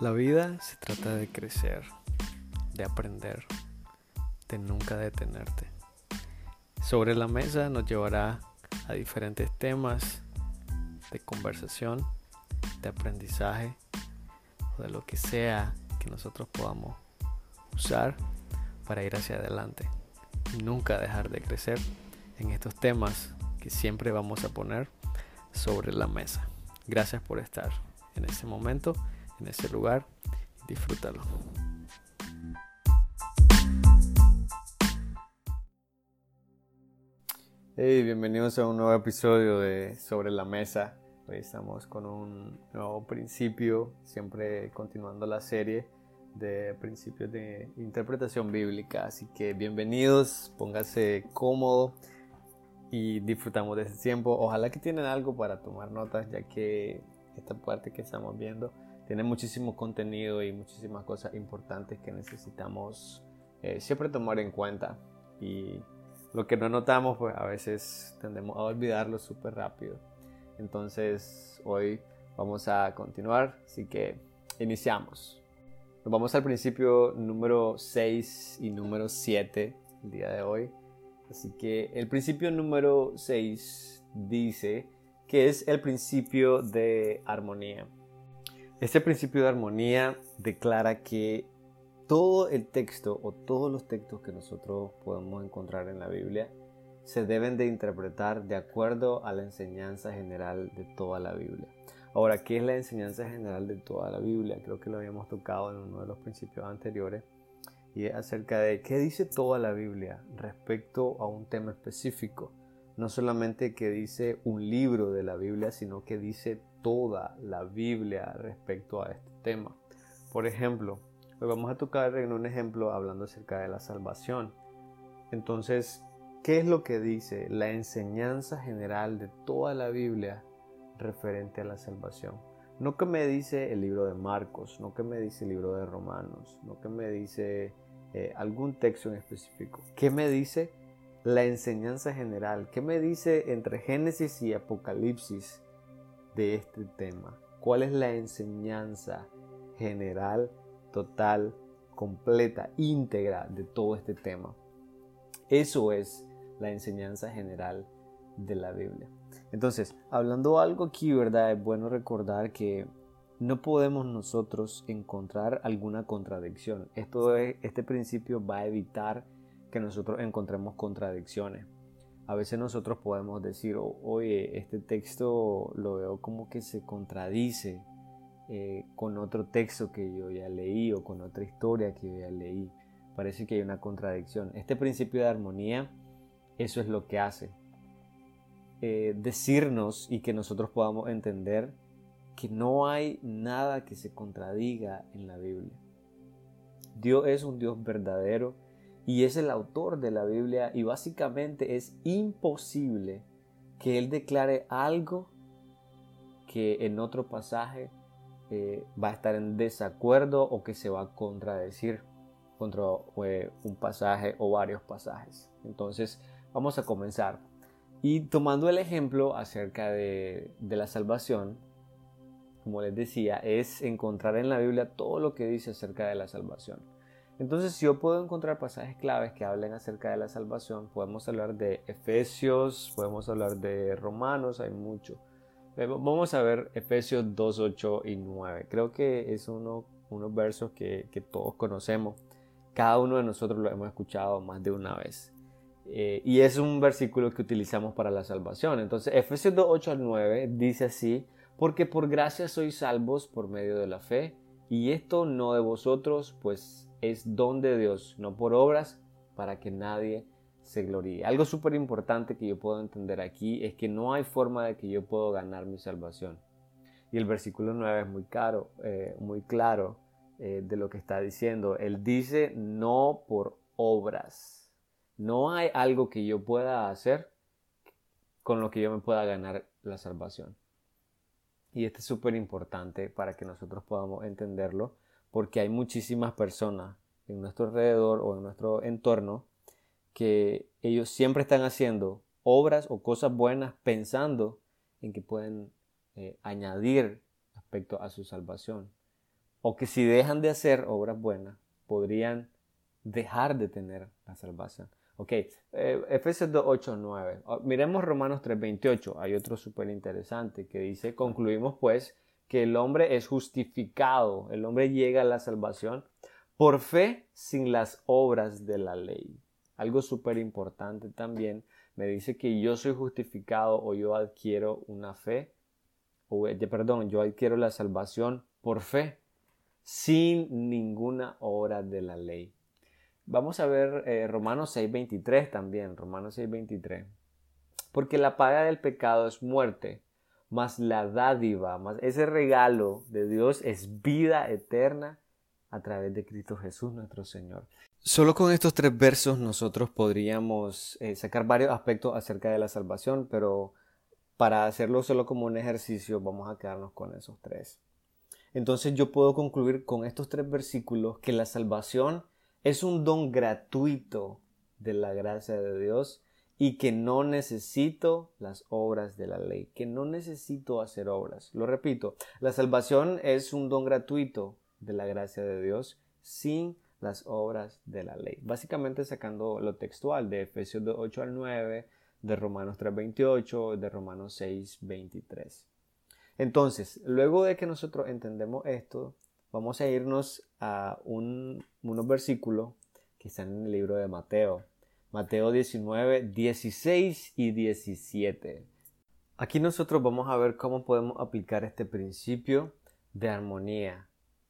La vida se trata de crecer, de aprender, de nunca detenerte. Sobre la mesa nos llevará a diferentes temas de conversación, de aprendizaje o de lo que sea que nosotros podamos usar para ir hacia adelante nunca dejar de crecer en estos temas que siempre vamos a poner sobre la mesa. Gracias por estar en este momento en ese lugar disfrútalo. Hey, bienvenidos a un nuevo episodio de Sobre la Mesa. Hoy estamos con un nuevo principio, siempre continuando la serie de principios de interpretación bíblica. Así que bienvenidos, póngase cómodo y disfrutamos de este tiempo. Ojalá que tienen algo para tomar notas, ya que esta parte que estamos viendo tiene muchísimo contenido y muchísimas cosas importantes que necesitamos eh, siempre tomar en cuenta. Y lo que no notamos, pues a veces tendemos a olvidarlo súper rápido. Entonces hoy vamos a continuar, así que iniciamos. Nos vamos al principio número 6 y número 7 el día de hoy. Así que el principio número 6 dice que es el principio de armonía. Este principio de armonía declara que todo el texto o todos los textos que nosotros podemos encontrar en la Biblia se deben de interpretar de acuerdo a la enseñanza general de toda la Biblia. Ahora, ¿qué es la enseñanza general de toda la Biblia? Creo que lo habíamos tocado en uno de los principios anteriores y es acerca de qué dice toda la Biblia respecto a un tema específico. No solamente que dice un libro de la Biblia, sino que dice toda la Biblia respecto a este tema. Por ejemplo, hoy vamos a tocar en un ejemplo hablando acerca de la salvación. Entonces, ¿qué es lo que dice la enseñanza general de toda la Biblia referente a la salvación? No que me dice el libro de Marcos, no que me dice el libro de Romanos, no que me dice eh, algún texto en específico. ¿Qué me dice la enseñanza general? ¿Qué me dice entre Génesis y Apocalipsis de este tema? ¿Cuál es la enseñanza general, total, completa, íntegra de todo este tema? Eso es la enseñanza general de la Biblia. Entonces, hablando algo aquí, ¿verdad? Es bueno recordar que no podemos nosotros encontrar alguna contradicción. Esto este principio va a evitar que nosotros encontremos contradicciones a veces nosotros podemos decir, oye, este texto lo veo como que se contradice eh, con otro texto que yo ya leí o con otra historia que yo ya leí. Parece que hay una contradicción. Este principio de armonía, eso es lo que hace. Eh, decirnos y que nosotros podamos entender que no hay nada que se contradiga en la Biblia. Dios es un Dios verdadero y es el autor de la Biblia y básicamente es imposible que él declare algo que en otro pasaje eh, va a estar en desacuerdo o que se va a contradecir contra eh, un pasaje o varios pasajes. Entonces vamos a comenzar. Y tomando el ejemplo acerca de, de la salvación, como les decía, es encontrar en la Biblia todo lo que dice acerca de la salvación. Entonces, si yo puedo encontrar pasajes claves que hablen acerca de la salvación, podemos hablar de Efesios, podemos hablar de Romanos, hay mucho. Vamos a ver Efesios 2, 8 y 9. Creo que es uno, unos versos que, todos conocemos. Cada uno de nosotros lo hemos escuchado más de una vez. Eh, y es un versículo que utilizamos para la salvación. Entonces, Efesios 2, 8 al 9 dice así, porque por gracia sois salvos por medio de la fe, y esto no de vosotros, pues es don de Dios, no por obras, para que nadie se gloríe. Algo súper importante que yo puedo entender aquí es que no hay forma de que yo puedo ganar mi salvación. Y el versículo 9 es muy, caro, eh, muy claro eh, de lo que está diciendo. Él dice no por obras. No hay algo que yo pueda hacer con lo que yo me pueda ganar la salvación. Y esto es súper importante para que nosotros podamos entenderlo porque hay muchísimas personas en nuestro alrededor o en nuestro entorno que ellos siempre están haciendo obras o cosas buenas pensando en que pueden eh, añadir respecto a su salvación. o que si dejan de hacer obras buenas, podrían dejar de tener la salvación. Ok, eh, Efesios 2, 8, 9. Miremos Romanos 3, 28. Hay otro súper interesante que dice, concluimos pues que el hombre es justificado, el hombre llega a la salvación por fe sin las obras de la ley. Algo súper importante también me dice que yo soy justificado o yo adquiero una fe, o eh, perdón, yo adquiero la salvación por fe sin ninguna obra de la ley. Vamos a ver eh, Romanos 6:23 también, Romanos 6:23. Porque la paga del pecado es muerte, mas la dádiva, más ese regalo de Dios es vida eterna a través de Cristo Jesús nuestro Señor. Solo con estos tres versos nosotros podríamos eh, sacar varios aspectos acerca de la salvación, pero para hacerlo solo como un ejercicio vamos a quedarnos con esos tres. Entonces yo puedo concluir con estos tres versículos que la salvación es un don gratuito de la gracia de Dios y que no necesito las obras de la ley, que no necesito hacer obras. Lo repito, la salvación es un don gratuito de la gracia de Dios sin las obras de la ley. Básicamente sacando lo textual de Efesios 8 al 9, de Romanos 3.28, de Romanos 6.23. Entonces, luego de que nosotros entendemos esto, vamos a irnos a un, unos versículos que están en el libro de Mateo. Mateo 19, 16 y 17. Aquí nosotros vamos a ver cómo podemos aplicar este principio de armonía,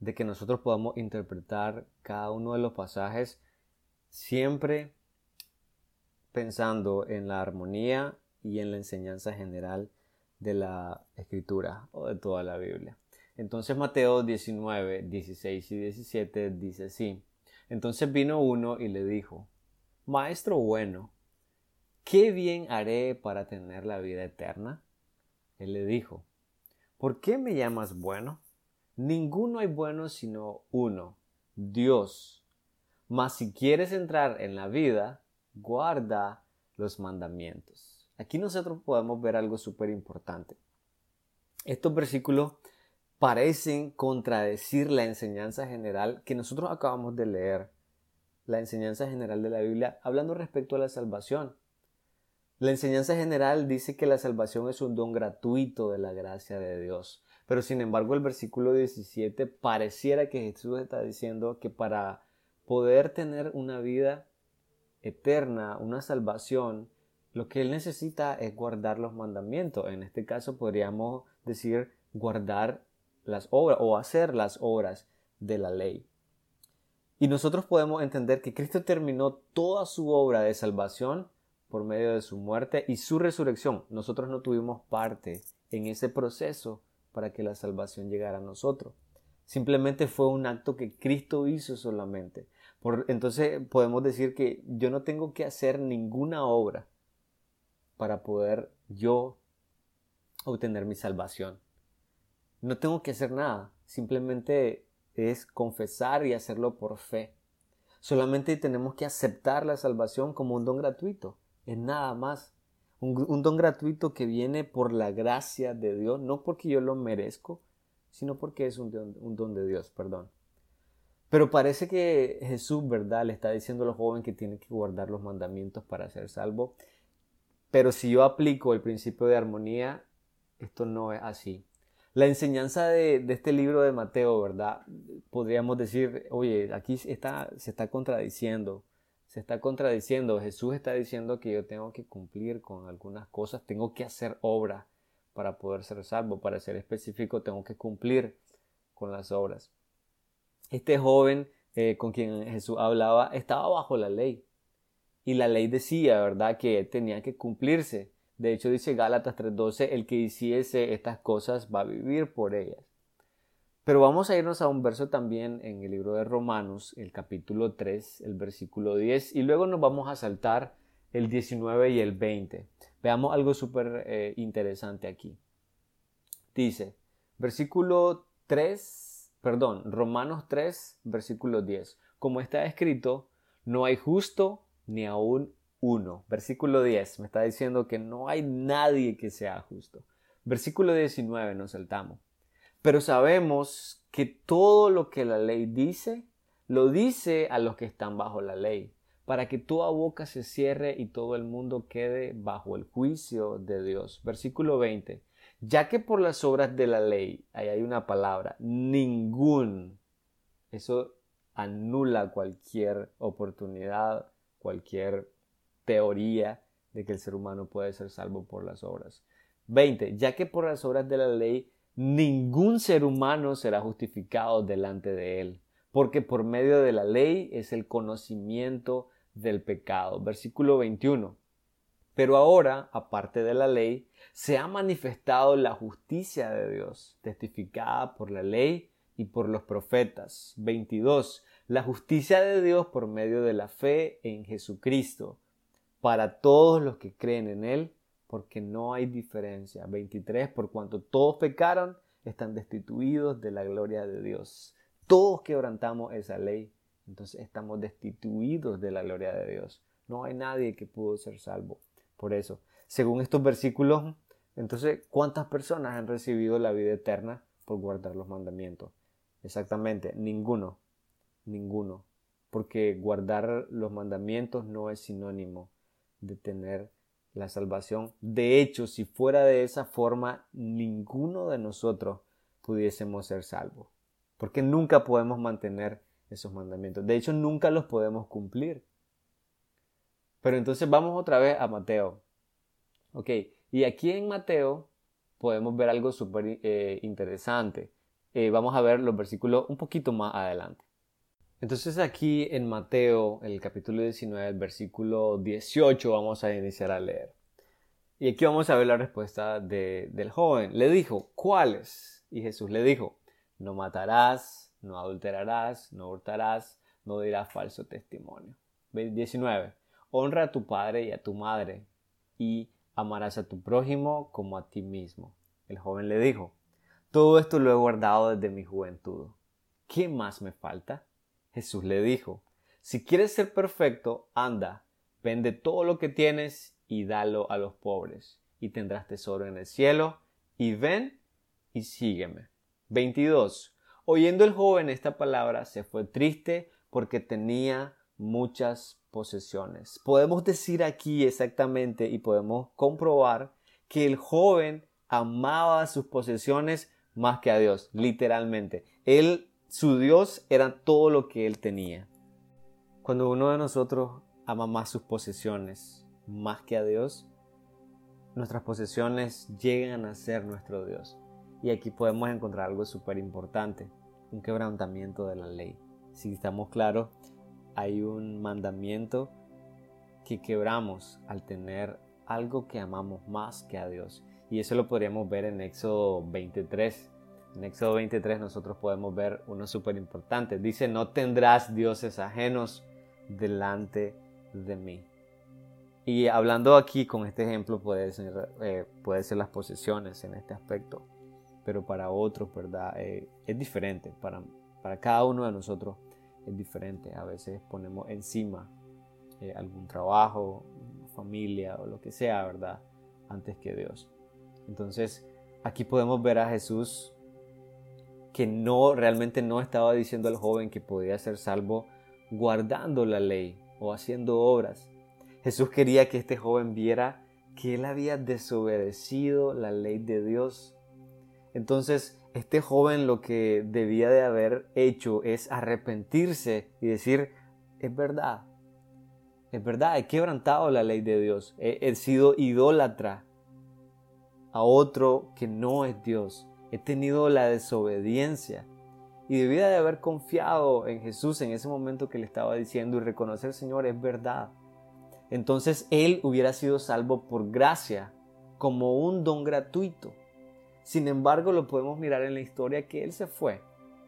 de que nosotros podamos interpretar cada uno de los pasajes siempre pensando en la armonía y en la enseñanza general de la escritura o de toda la Biblia. Entonces Mateo 19, 16 y 17 dice así. Entonces vino uno y le dijo, Maestro bueno, ¿qué bien haré para tener la vida eterna? Él le dijo, ¿por qué me llamas bueno? Ninguno hay bueno sino uno, Dios. Mas si quieres entrar en la vida, guarda los mandamientos. Aquí nosotros podemos ver algo súper importante. Estos versículos parecen contradecir la enseñanza general que nosotros acabamos de leer, la enseñanza general de la Biblia, hablando respecto a la salvación. La enseñanza general dice que la salvación es un don gratuito de la gracia de Dios. Pero sin embargo el versículo 17 pareciera que Jesús está diciendo que para poder tener una vida eterna, una salvación, lo que Él necesita es guardar los mandamientos. En este caso podríamos decir guardar las obras o hacer las obras de la ley. Y nosotros podemos entender que Cristo terminó toda su obra de salvación por medio de su muerte y su resurrección. Nosotros no tuvimos parte en ese proceso para que la salvación llegara a nosotros. Simplemente fue un acto que Cristo hizo solamente. Por, entonces podemos decir que yo no tengo que hacer ninguna obra para poder yo obtener mi salvación. No tengo que hacer nada, simplemente es confesar y hacerlo por fe. Solamente tenemos que aceptar la salvación como un don gratuito, es nada más. Un, don gratuito que viene por la gracia de Dios, no porque yo lo merezco, sino porque es un don, un don de Dios, perdón. Pero parece que Jesús, ¿verdad? Le está diciendo a los jóvenes que tienen que guardar los mandamientos para ser salvo. Pero si yo aplico el principio de armonía, esto no es así. La enseñanza de, este libro de Mateo, ¿verdad? Podríamos decir, oye, aquí está, se está contradiciendo, se está contradiciendo. Jesús está diciendo que yo tengo que cumplir con algunas cosas, tengo que hacer obra para poder ser salvo. Para ser específico, tengo que cumplir con las obras. Este joven eh, con quien Jesús hablaba estaba bajo la ley. Y la ley decía, ¿verdad?, que tenía que cumplirse. De hecho, dice Gálatas 3:12, el que hiciese estas cosas va a vivir por ellas. Pero vamos a irnos a un verso también en el libro de Romanos, el capítulo 3, el versículo 10, y luego nos vamos a saltar el 19 y el 20. Veamos algo súper eh, interesante aquí. Dice, versículo 3, perdón, Romanos 3, versículo 10. Como está escrito, no hay justo ni aún 1. Versículo 10 me está diciendo que no hay nadie que sea justo. Versículo 19 nos saltamos. Pero sabemos que todo lo que la ley dice, lo dice a los que están bajo la ley, para que toda boca se cierre y todo el mundo quede bajo el juicio de Dios. Versículo 20. Ya que por las obras de la ley, ahí hay una palabra, ningún, eso anula cualquier oportunidad, cualquier teoría de que el ser humano puede ser salvo por las obras. 20. Ya que por las obras de la ley ningún ser humano será justificado delante de él, porque por medio de la ley es el conocimiento del pecado. Versículo 21. Pero ahora, aparte de la ley, se ha manifestado la justicia de Dios, testificada por la ley y por los profetas. 22. La justicia de Dios por medio de la fe en Jesucristo, para todos los que creen en Él, porque no hay diferencia. 23. Por cuanto todos pecaron, están destituidos de la gloria de Dios. Todos quebrantamos esa ley, entonces estamos destituidos de la gloria de Dios. No hay nadie que pudo ser salvo. Por eso, según estos versículos, entonces, ¿cuántas personas han recibido la vida eterna por guardar los mandamientos? Exactamente, ninguno, ninguno, porque guardar los mandamientos no es sinónimo de tener la salvación. De hecho, si fuera de esa forma, ninguno de nosotros pudiésemos ser salvos, porque nunca podemos mantener esos mandamientos. De hecho, nunca los podemos cumplir. Pero entonces vamos otra vez a Mateo. Ok, y aquí en Mateo podemos ver algo súper eh, interesante. Eh, vamos a ver los versículos un poquito más adelante. Entonces aquí en Mateo, el capítulo 19, el versículo 18, vamos a iniciar a leer. Y aquí vamos a ver la respuesta del joven. Le dijo, ¿cuáles? Y Jesús le dijo, no matarás, no adulterarás, no hurtarás, no dirás falso testimonio. 19. Honra a tu padre y a tu madre y amarás a tu prójimo como a ti mismo. El joven le dijo, todo esto lo he guardado desde mi juventud. ¿Qué más me falta? Jesús le dijo, si quieres ser perfecto, anda, vende todo lo que tienes y dalo a los pobres, y tendrás tesoro en el cielo, y ven y sígueme. 22. Oyendo el joven esta palabra, se fue triste porque tenía muchas posesiones. Podemos decir aquí exactamente y podemos comprobar que el joven amaba sus posesiones más que a Dios, literalmente. Él, su Dios era todo lo que él tenía. Cuando uno de nosotros ama más sus posesiones más que a Dios, nuestras posesiones llegan a ser nuestro Dios. Y aquí podemos encontrar algo súper importante, un quebrantamiento de la ley. Si estamos claros, hay un mandamiento que quebramos al tener algo que amamos más que a Dios. Y eso lo podríamos ver en Éxodo 23. En Éxodo 23 nosotros podemos ver uno súper importante. Dice, no tendrás dioses ajenos delante de mí. Y hablando aquí con este ejemplo puede ser, eh, puede ser las posesiones en este aspecto. Pero para otros, ¿verdad? Eh, es diferente. Para, para cada uno de nosotros es diferente. A veces ponemos encima eh, algún trabajo, familia o lo que sea, ¿verdad? Antes que Dios. Entonces, aquí podemos ver a Jesús que no realmente no estaba diciendo al joven que podía ser salvo guardando la ley o haciendo obras. Jesús quería que este joven viera que él había desobedecido la ley de Dios. Entonces, este joven lo que debía de haber hecho es arrepentirse y decir, es verdad, es verdad, he quebrantado la ley de Dios, he, sido idólatra a otro que no es Dios, he tenido la desobediencia y debía de haber confiado en Jesús en ese momento que le estaba diciendo y reconocer, Señor, es verdad. Entonces él hubiera sido salvo por gracia, como un don gratuito. Sin embargo, lo podemos mirar en la historia que él se fue.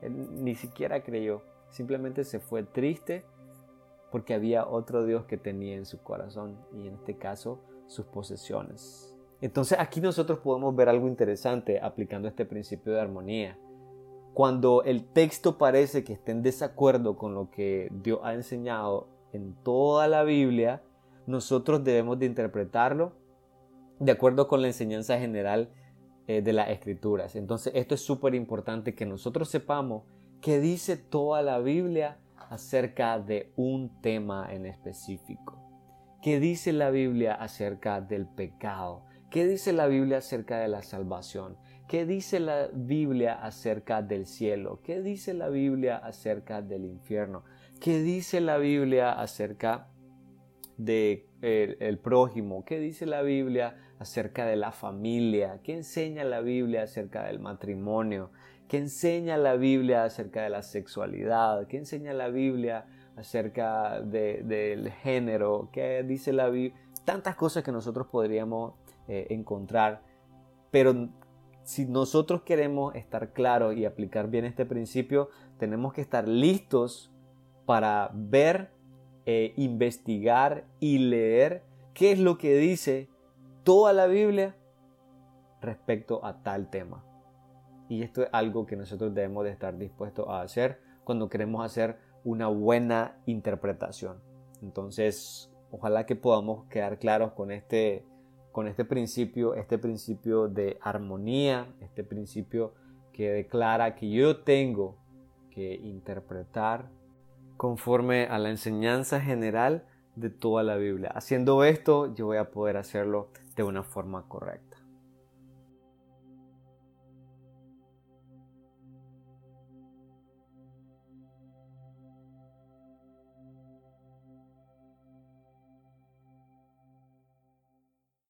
Él ni siquiera creyó. Simplemente se fue triste porque había otro Dios que tenía en su corazón y en este caso sus posesiones. Entonces aquí nosotros podemos ver algo interesante aplicando este principio de armonía. Cuando el texto parece que esté en desacuerdo con lo que Dios ha enseñado en toda la Biblia, nosotros debemos de interpretarlo de acuerdo con la enseñanza general eh, de las escrituras. Entonces esto es súper importante que nosotros sepamos qué dice toda la Biblia acerca de un tema en específico. ¿Qué dice la Biblia acerca del pecado? ¿Qué dice la Biblia acerca de la salvación? ¿Qué dice la Biblia acerca del cielo? ¿Qué dice la Biblia acerca del infierno? ¿Qué dice la Biblia acerca del de el prójimo? ¿Qué dice la Biblia acerca de la familia? ¿Qué enseña la Biblia acerca del matrimonio? ¿Qué enseña la Biblia acerca de la sexualidad? ¿Qué enseña la Biblia acerca del género? ¿Qué dice la Biblia? Tantas cosas que nosotros podríamos eh, encontrar, pero si nosotros queremos estar claros y aplicar bien este principio, tenemos que estar listos para ver, eh, investigar y leer qué es lo que dice toda la Biblia respecto a tal tema. Y esto es algo que nosotros debemos de estar dispuestos a hacer cuando queremos hacer una buena interpretación. Entonces, ojalá que podamos quedar claros con este con este principio, este principio de armonía, este principio que declara que yo tengo que interpretar conforme a la enseñanza general de toda la Biblia. Haciendo esto, yo voy a poder hacerlo de una forma correcta.